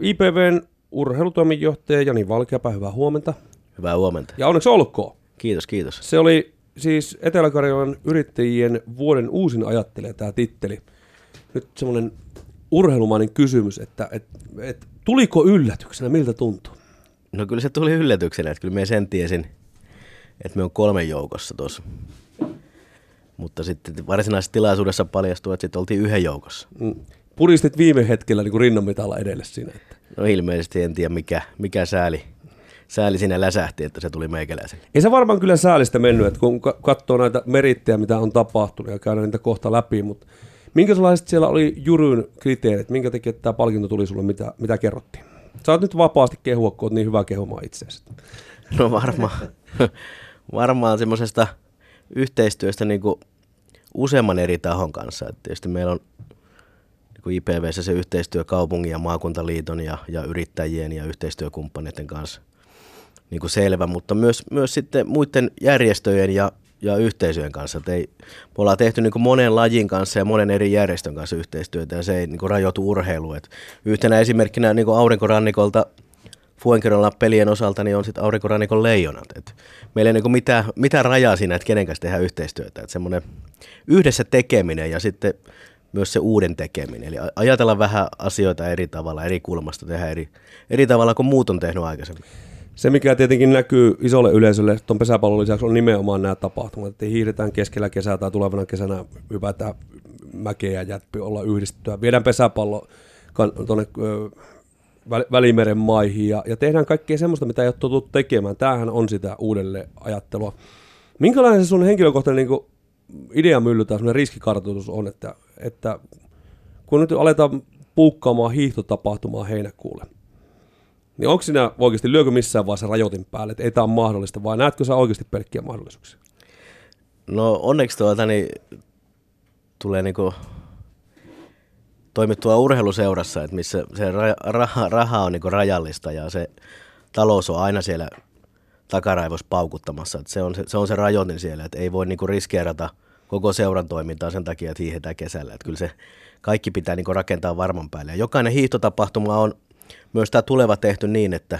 IPVn urheilutoimenjohtaja Jani Valkeapää, hyvää huomenta. Hyvää huomenta. Ja onneksi olkoon. Kiitos, kiitos. Se oli siis Etelä-Karjalan yrittäjien vuoden uusin ajattelija tämä titteli. Nyt semmoinen urheilumainen kysymys, että et, et, tuliko yllätyksenä, miltä tuntuu? No kyllä se tuli yllätyksenä, että kyllä me sen tiesin, että me on kolmen joukossa tuossa. Mutta sitten varsinaisessa tilaisuudessa paljastui, että sitten oltiin yhden joukossa. Mm. Puristit viime hetkellä niin rinnanmitalla edelle siinä. Että. No ilmeisesti en tiedä mikä, mikä sääli, sääli siinä läsähti, että se tuli meikäläiselle. Ei se varmaan kyllä säälistä mennyt, että kun katsoo näitä merittejä, mitä on tapahtunut ja käydään niitä kohta läpi, mutta minkälaiset siellä oli Juryn kriteerit, minkä takia tämä palkinto tuli sulle, mitä, mitä kerrottiin? Saat nyt vapaasti kehua, kun oot niin hyvä kehumaan itseäsi. No varmaan, varmaan semmoisesta yhteistyöstä niin kuin useamman eri tahon kanssa. Et tietysti meillä on niin IPVssä se yhteistyö kaupungin ja maakuntaliiton ja, ja yrittäjien ja yhteistyökumppaneiden kanssa niin kuin selvä, mutta myös, myös sitten muiden järjestöjen ja, ja yhteisöjen kanssa. Ei, me ollaan tehty niin kuin monen lajin kanssa ja monen eri järjestön kanssa yhteistyötä ja se ei niin kuin rajoitu urheiluun. Et yhtenä esimerkkinä niin kuin aurinkorannikolta Fuenkerolla pelien osalta niin on sitten aurinkorannikon leijonat. Et meillä ei niin mitään, mitään rajaa siinä, että kenen kanssa tehdään yhteistyötä. Et semmoinen yhdessä tekeminen ja sitten myös se uuden tekeminen. Eli ajatella vähän asioita eri tavalla, eri kulmasta, tehdä eri, eri tavalla kuin muut on tehnyt aikaisemmin. Se, mikä tietenkin näkyy isolle yleisölle tuon pesäpallon lisäksi, on nimenomaan nämä tapahtumat. Että hiihdetään keskellä kesää tai tulevana kesänä hypätään mäkeä ja olla yhdistettyä. Viedään pesäpallo tuonne Välimeren maihin ja, ja tehdään kaikkea semmoista, mitä ei ole totuttu tekemään. Tämähän on sitä uudelle ajattelua. Minkälainen se sun henkilökohtainen niin ideamylly tai semmoinen riskikartoitus on, että, että kun nyt aletaan puukkaamaan hiihtotapahtumaa heinäkuulle, niin onko siinä oikeasti, lyökö missään vaiheessa rajoitin päälle, että ei tämä ole mahdollista, vai näetkö sä oikeasti pelkkiä mahdollisuuksia? No onneksi tuota, niin, tulee niinku toimittua urheiluseurassa, että missä se raha, raha on niinku rajallista ja se talous on aina siellä takaraivossa paukuttamassa. Että se, on se, se on se rajoitin siellä, että ei voi niinku riskeerata koko seuran toimintaa sen takia, että hiihetään kesällä. Että kyllä se kaikki pitää niinku rakentaa varman päälle. Ja jokainen hiihtotapahtuma on myös tämä tuleva tehty niin, että,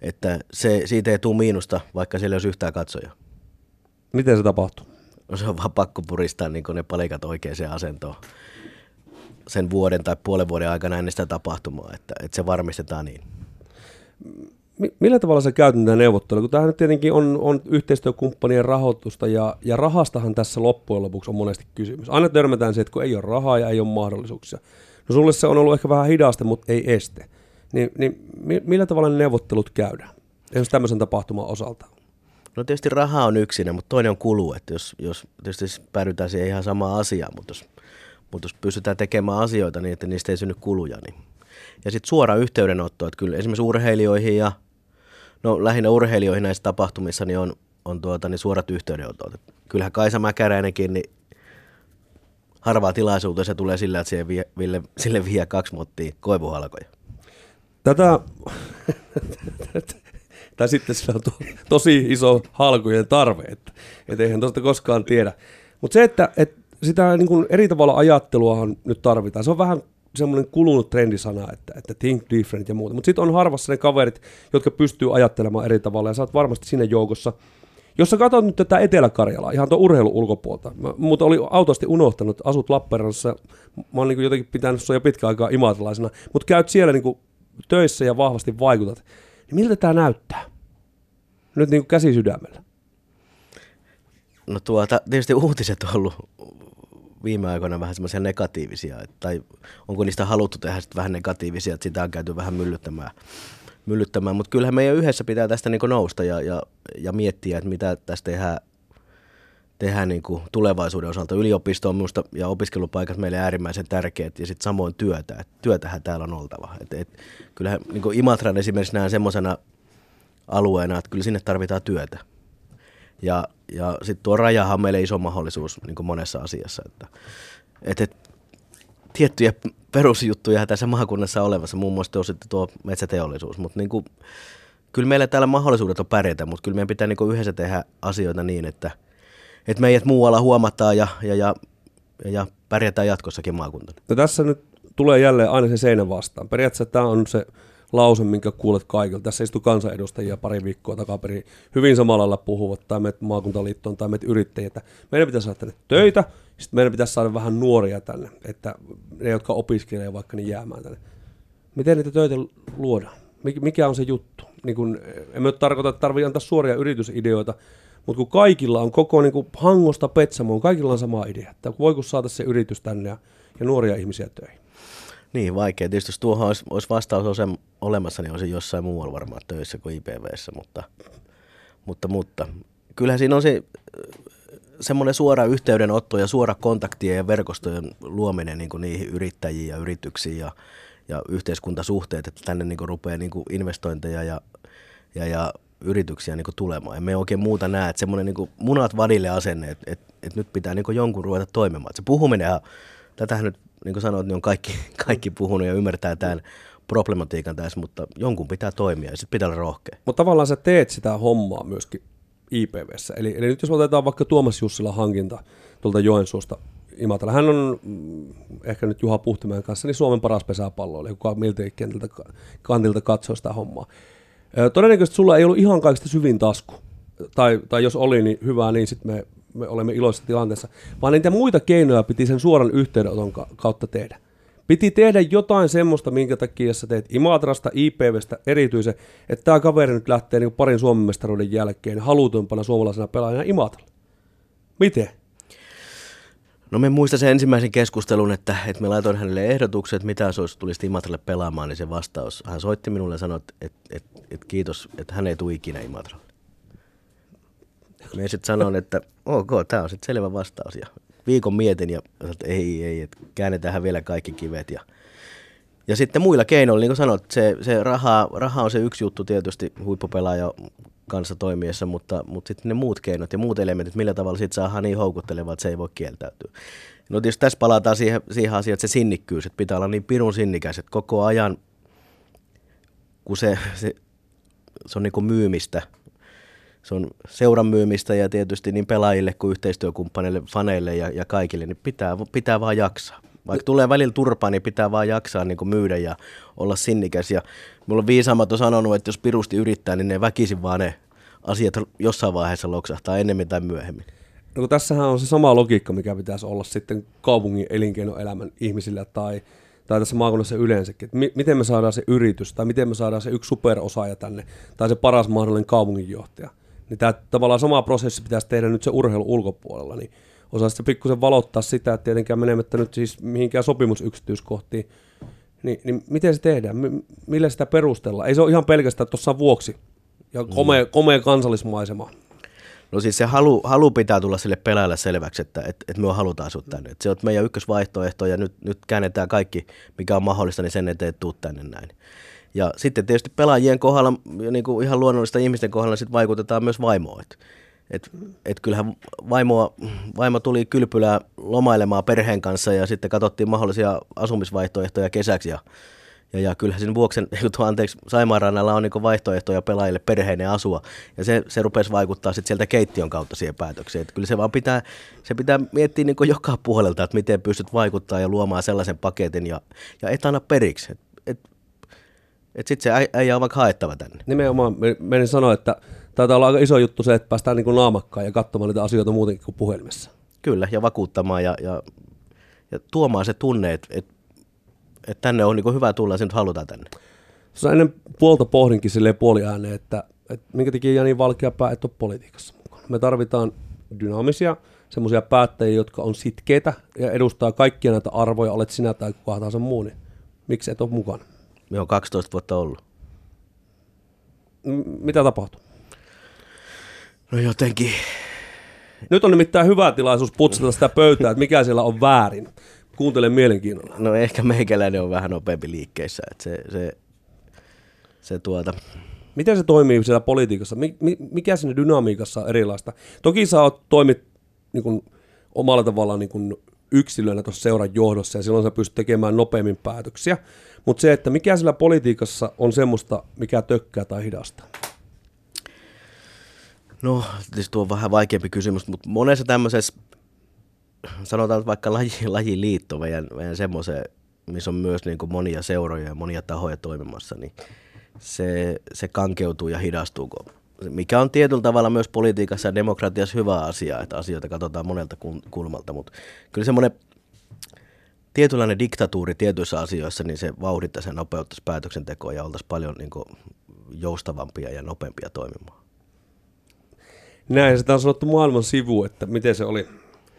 että se, siitä ei tule miinusta, vaikka siellä ei olisi yhtään katsoja. Miten se tapahtuu? No se on vaan pakko puristaa niin ne palikat oikeaan asentoon sen vuoden tai puolen vuoden aikana ennen sitä tapahtumaa, että, että se varmistetaan niin. Millä tavalla se käytät tätä neuvottelua? Kun tämähän tietenkin on, on yhteistyökumppanien rahoitusta ja, ja rahastahan tässä loppujen lopuksi on monesti kysymys. Aina törmätään se, että kun ei ole rahaa ja ei ole mahdollisuuksia. No sulle se on ollut ehkä vähän hidasta, mutta ei este. Niin, niin millä tavalla ne neuvottelut käydään? Esimerkiksi tämmöisen tapahtuman osalta. No tietysti raha on yksinä, mutta toinen on kulu. Että jos, jos tietysti päädytään siihen ihan samaan asiaan, mutta jos, mutta jos pystytään tekemään asioita niin, että niistä ei synny kuluja, niin ja sitten suora yhteydenotto, että kyllä esimerkiksi urheilijoihin ja no lähinnä urheilijoihin näissä tapahtumissa niin on, on tuota, niin suorat yhteydenotot. Kyllähän Kaisa Mäkäräinenkin, niin harvaa tilaisuuteen se tulee sillä, että vie, sille, sille vie kaksi mottia koivuhalkoja. Tätä, tai sitten sillä on to, tosi iso halkojen tarve, että et eihän tuosta koskaan tiedä. Mutta se, että et sitä niin eri tavalla ajatteluahan nyt tarvitaan, se on vähän semmoinen kulunut trendisana, että, että think different ja muuta. Mutta sitten on harvassa ne kaverit, jotka pystyy ajattelemaan eri tavalla ja sä oot varmasti siinä joukossa. Jos sä katsot nyt tätä Etelä-Karjalaa, ihan tuon urheilun ulkopuolta, mä, mutta oli autosti unohtanut, asut Lappeenrannassa, mä oon niin jotenkin pitänyt sua jo pitkään aikaa imatalaisena, mutta käyt siellä niin töissä ja vahvasti vaikutat, niin miltä tämä näyttää? Nyt niin käsi sydämellä. No tuota, tietysti uutiset on ollut viime aikoina vähän semmoisia negatiivisia, tai onko niistä haluttu tehdä sitten vähän negatiivisia, että sitä on käyty vähän myllyttämään. myllyttämään. Mutta kyllähän meidän yhdessä pitää tästä niin nousta ja, ja, ja miettiä, että mitä tästä tehdään, tehdään niin tulevaisuuden osalta. Yliopisto on minusta ja opiskelupaikat meille äärimmäisen tärkeät ja sitten samoin työtä. Et työtähän täällä on oltava. Et, et, kyllähän niin Imatran esimerkiksi näen semmoisena alueena, että kyllä sinne tarvitaan työtä. Ja, ja sitten tuo rajahan on meille iso mahdollisuus niin kuin monessa asiassa. Että, et, et, tiettyjä perusjuttuja tässä maakunnassa olevassa, muun muassa tuo, sitten tuo metsäteollisuus, mutta niin kuin, kyllä meillä täällä mahdollisuudet on pärjätä, mutta kyllä meidän pitää niin kuin yhdessä tehdä asioita niin, että, että meidät muualla huomataan ja, ja, ja, ja pärjätään jatkossakin maakuntana. No tässä nyt tulee jälleen aina se seinä vastaan. Periaatteessa tämä on se lause, minkä kuulet kaikilta. Tässä istuu kansanedustajia pari viikkoa takaperin hyvin samalla lailla puhuvat, tai meitä maakuntaliittoon, tai meitä yrittäjiä. Meidän pitäisi saada tänne töitä, sitten meidän pitäisi saada vähän nuoria tänne, että ne, jotka opiskelevat vaikka, niin jäämään tänne. Miten niitä töitä luodaan? Mikä on se juttu? Niin kun, en mä tarkoita, että tarvitse antaa suoria yritysideoita, mutta kun kaikilla on koko niin kuin hangosta Petsamoon, kaikilla on sama idea, että voiko saada se yritys tänne ja, ja nuoria ihmisiä töihin. Niin, vaikea. Tietysti jos tuohon olisi, olisi vastaus olemassa, niin olisi jossain muualla varmaan töissä kuin IPVssä, mutta, mutta, mutta kyllähän siinä on se semmoinen suora yhteydenotto ja suora kontaktien ja verkostojen luominen niin kuin niihin yrittäjiin ja yrityksiin ja, ja yhteiskuntasuhteet, että tänne niin kuin rupeaa niin kuin investointeja ja, ja, ja yrityksiä niin kuin tulemaan. Ja me ei oikein muuta näe, että semmoinen niin munat vadille asenne, että, että, että nyt pitää niin kuin jonkun ruveta toimimaan. Että se puhuminen, tätähän nyt niin kuin sanoit, niin on kaikki, kaikki puhunut ja ymmärtää tämän problematiikan tässä, mutta jonkun pitää toimia ja sitten pitää olla rohkea. Mutta tavallaan sä teet sitä hommaa myöskin IPVssä. Eli, eli nyt jos otetaan vaikka Tuomas Jussila hankinta tuolta Joensuusta Imatalla. Hän on mm, ehkä nyt Juha Puhtimäen kanssa niin Suomen paras pesäpalloilija, kuka miltei kentiltä, kantilta katsoo sitä hommaa. Todennäköisesti sulla ei ollut ihan kaikista syvin tasku, tai, tai jos oli niin hyvää, niin sitten me, me olemme iloisessa tilanteessa, vaan niitä muita keinoja piti sen suoran yhteydenoton kautta tehdä. Piti tehdä jotain semmoista, minkä takia sä teet Imatrasta, IPVstä erityisen, että tämä kaveri nyt lähtee niin parin Suomen mestaruuden jälkeen halutumpana suomalaisena pelaajana Imatralla. Miten? No me muistan sen ensimmäisen keskustelun, että, että me laitoin hänelle ehdotukset, että mitä se olisi tulisi Imatralle pelaamaan, niin se vastaus, hän soitti minulle ja sanoi, että, että, että, että kiitos, että hän ei tule ikinä Imatralle. Me sitten sanoin, että ok, tämä on sitten selvä vastaus. Ja viikon mietin ja että ei, ei, että käännetään vielä kaikki kivet. Ja, ja sitten muilla keinoilla, niin kuin sanoit, se, se raha, raha on se yksi juttu tietysti huippupelaaja kanssa toimiessa, mutta, mutta sitten ne muut keinot ja muut elementit, millä tavalla sitten saadaan niin houkuttelevaa, että se ei voi kieltäytyä. No tietysti tässä palataan siihen, siihen asiaan, että se sinnikkyys, että pitää olla niin pirun sinnikäs, että koko ajan, kun se, se, se on niin kuin myymistä, se on seuran myymistä ja tietysti niin pelaajille kuin yhteistyökumppaneille, faneille ja, ja kaikille, niin pitää, pitää vaan jaksaa. Vaikka tulee välillä turpaa, niin pitää vaan jaksaa niin kuin myydä ja olla sinnikäs. Ja mulla on viisaammat on sanonut, että jos pirusti yrittää, niin ne väkisin vaan ne asiat jossain vaiheessa loksahtaa ennemmin tai myöhemmin. No tässähän on se sama logiikka, mikä pitäisi olla sitten kaupungin elinkeinoelämän ihmisillä tai, tai tässä maakunnassa yleensäkin. Että mi- miten me saadaan se yritys tai miten me saadaan se yksi superosaaja tänne tai se paras mahdollinen kaupunginjohtaja. Niin tämä tavallaan sama prosessi pitäisi tehdä nyt se urheilu ulkopuolella. Niin osaisi pikkusen valottaa sitä, että tietenkään menemättä nyt siis mihinkään sopimusyksityiskohtiin, niin, niin miten se tehdään, M- millä sitä perustellaan? Ei se ole ihan pelkästään tuossa vuoksi ja komea, mm. komea kansallismaisema. No siis se halu, halu pitää tulla sille pelaajalle selväksi, että, että, että me halutaan asua tänne. Että se on meidän ykkösvaihtoehto ja nyt, nyt käännetään kaikki, mikä on mahdollista, niin sen eteen tuu tänne näin. Ja sitten tietysti pelaajien kohdalla, niin kuin ihan luonnollista ihmisten kohdalla, sitten vaikutetaan myös vaimoon. Että et, et kyllähän vaimo, vaimo tuli kylpylää lomailemaan perheen kanssa ja sitten katsottiin mahdollisia asumisvaihtoehtoja kesäksi ja, ja, ja kyllähän sen vuoksi, anteeksi, Saimaanrannalla on niin vaihtoehtoja pelaajille perheinen asua ja se, se rupesi vaikuttaa sitten sieltä keittiön kautta siihen päätökseen. Et kyllä se vaan pitää, se pitää miettiä niin joka puolelta, että miten pystyt vaikuttaa ja luomaan sellaisen paketin ja, ja et anna periksi. Et, et, et sitten se äijä on vaikka haettava tänne. Nimenomaan, menin sanoa, että taitaa olla aika iso juttu se, että päästään niin kuin naamakkaan ja katsomaan niitä asioita muutenkin kuin puhelimessa. Kyllä, ja vakuuttamaan ja, ja, ja tuomaan se tunne, että, että, että tänne on niin kuin hyvä tulla ja se nyt halutaan tänne. Tuossa ennen puolta pohdinkin silleen puoli ääneen, että, että minkä takia Jani Valkeapää et ole politiikassa mukana. Me tarvitaan dynaamisia, semmoisia päättäjiä, jotka on sitkeitä ja edustaa kaikkia näitä arvoja, olet sinä tai kuka tahansa muu, niin miksi et ole mukana? Me on 12 vuotta ollut. M- mitä tapahtuu? No jotenkin. Nyt on nimittäin hyvä tilaisuus putsata sitä pöytää, että mikä siellä on väärin. Kuuntele mielenkiinnolla. No ehkä meikäläinen on vähän nopeampi liikkeissä. Että se, se, se tuota... Miten se toimii siellä politiikassa? Mikä sinne dynamiikassa on erilaista? Toki sä oot toimit niin kuin, omalla tavallaan niin kuin, yksilönä tuossa seuran johdossa ja silloin sä pystyt tekemään nopeammin päätöksiä. Mutta se, että mikä sillä politiikassa on semmoista, mikä tökkää tai hidastaa? No, tietysti tuo on vähän vaikeampi kysymys, mutta monessa tämmöisessä, sanotaan vaikka laji, lajiliitto, meidän, meidän semmoiseen missä on myös niin kuin monia seuroja ja monia tahoja toimimassa, niin se, se kankeutuu ja hidastuu, mikä on tietyllä tavalla myös politiikassa ja demokratiassa hyvä asia, että asioita katsotaan monelta kulmalta, mutta kyllä semmoinen tietynlainen diktatuuri tietyissä asioissa, niin se vauhdittaisi ja nopeuttaisi päätöksentekoa ja oltaisiin paljon niin kuin joustavampia ja nopeampia toimimaan. Näin, sitä on sanottu maailman sivu, että miten se oli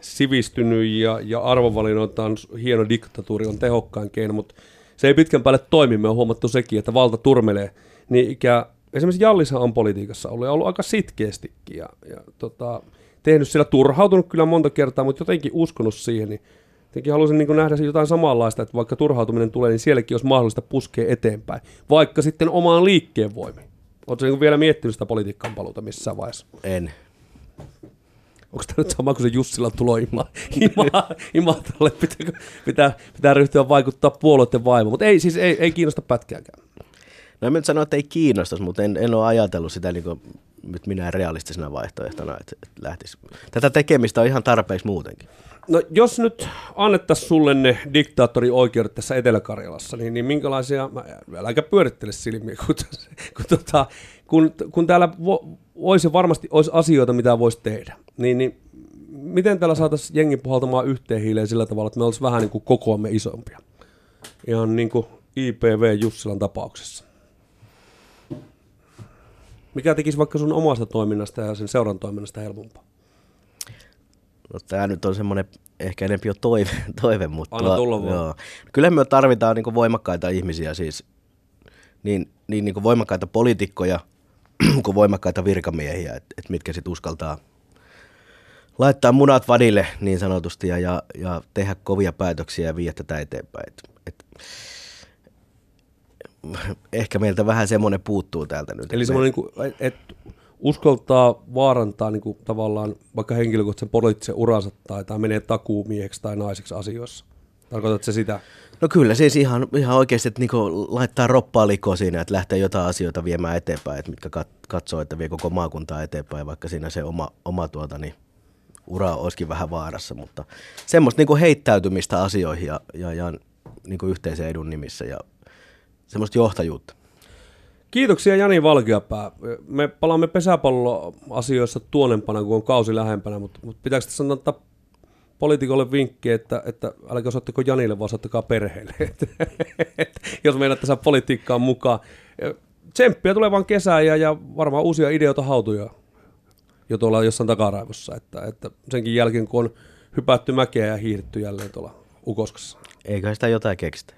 sivistynyt ja, ja arvovalinnoiltaan hieno diktatuuri on tehokkain keino, mutta se ei pitkän päälle toimi. Me on huomattu sekin, että valta turmelee. Niin ikä, esimerkiksi Jallissa on politiikassa ollut ja ollut aika sitkeästikin ja, ja tota, tehnyt siellä turhautunut kyllä monta kertaa, mutta jotenkin uskonut siihen, niin Jotenkin haluaisin niin nähdä jotain samanlaista, että vaikka turhautuminen tulee, niin sielläkin olisi mahdollista puskea eteenpäin, vaikka sitten omaan liikkeen voimiin. Oletko niin vielä miettinyt sitä politiikkaan paluuta missään vaiheessa? En. Onko tämä nyt sama kuin se Jussila tulo ima, ima, Imatralle? Pitää, pitää, pitää ryhtyä vaikuttaa puolueiden vaimo, mutta ei, siis ei, ei kiinnosta pätkääkään. No en nyt sano, että ei kiinnostaisi, mutta en, en ole ajatellut sitä niin kuin, nyt minä realistisena vaihtoehtona, että, että lähtisi. Tätä tekemistä on ihan tarpeeksi muutenkin. No jos nyt annettaisiin sulle ne diktaattorioikeudet tässä Etelä-Karjalassa, niin, niin minkälaisia, mä, äläkä pyörittele silmiä, kun, kun, tota, kun, kun täällä vo, olisi varmasti olisi asioita, mitä voisi tehdä, niin, niin miten täällä saataisiin jengi puhaltamaan yhteen hiileen sillä tavalla, että me olisi vähän niin kuin kokoamme isompia? Ihan niin kuin IPV Jussilan tapauksessa. Mikä tekisi vaikka sun omasta toiminnasta ja sen seuran toiminnasta helpompaa? No, tämä nyt on semmoinen ehkä enemmän jo toive, toive mutta Anna tulla vaan. Joo. Kyllä me tarvitaan niin voimakkaita ihmisiä siis, niin, niin, niin voimakkaita poliitikkoja kuin voimakkaita virkamiehiä, että et mitkä sitten uskaltaa laittaa munat vadille niin sanotusti ja, ja, ja tehdä kovia päätöksiä ja viedä tätä eteenpäin. Et, et, ehkä meiltä vähän semmoinen puuttuu täältä nyt. Eli semmoinen, niin että uskaltaa vaarantaa niin kuin, tavallaan vaikka henkilökohtaisen poliittisen uransa tai, tai menee takuumieheksi tai naiseksi asioissa? Tarkoitatko se sitä? No kyllä, siis ihan, ihan oikeasti, että niinku laittaa roppaa likoon siinä, että lähtee jotain asioita viemään eteenpäin, että mitkä kat, katsoo, että vie koko maakuntaa eteenpäin, vaikka siinä se oma, oma tuota, niin, ura olisikin vähän vaarassa, mutta semmoista niinku heittäytymistä asioihin ja, ja, ja niinku yhteisen edun nimissä ja semmoista johtajuutta. Kiitoksia Jani Valkeapää. Me palaamme pesäpalloasioissa tuonempana, kun on kausi lähempänä, mutta, mutta pitääkö tässä antaa poliitikolle vinkki, että, että älkää osoittako Janille, vaan osoittakaa perheelle, jos meidät tässä politiikkaan mukaan. Tsemppiä tulevaan kesään ja, ja varmaan uusia ideoita hautuja jo tuolla jossain takaraivossa, että, että senkin jälkeen kun on hypätty mäkeä ja hiihdetty jälleen tuolla Ukoskassa. Eiköhän sitä jotain keksitä.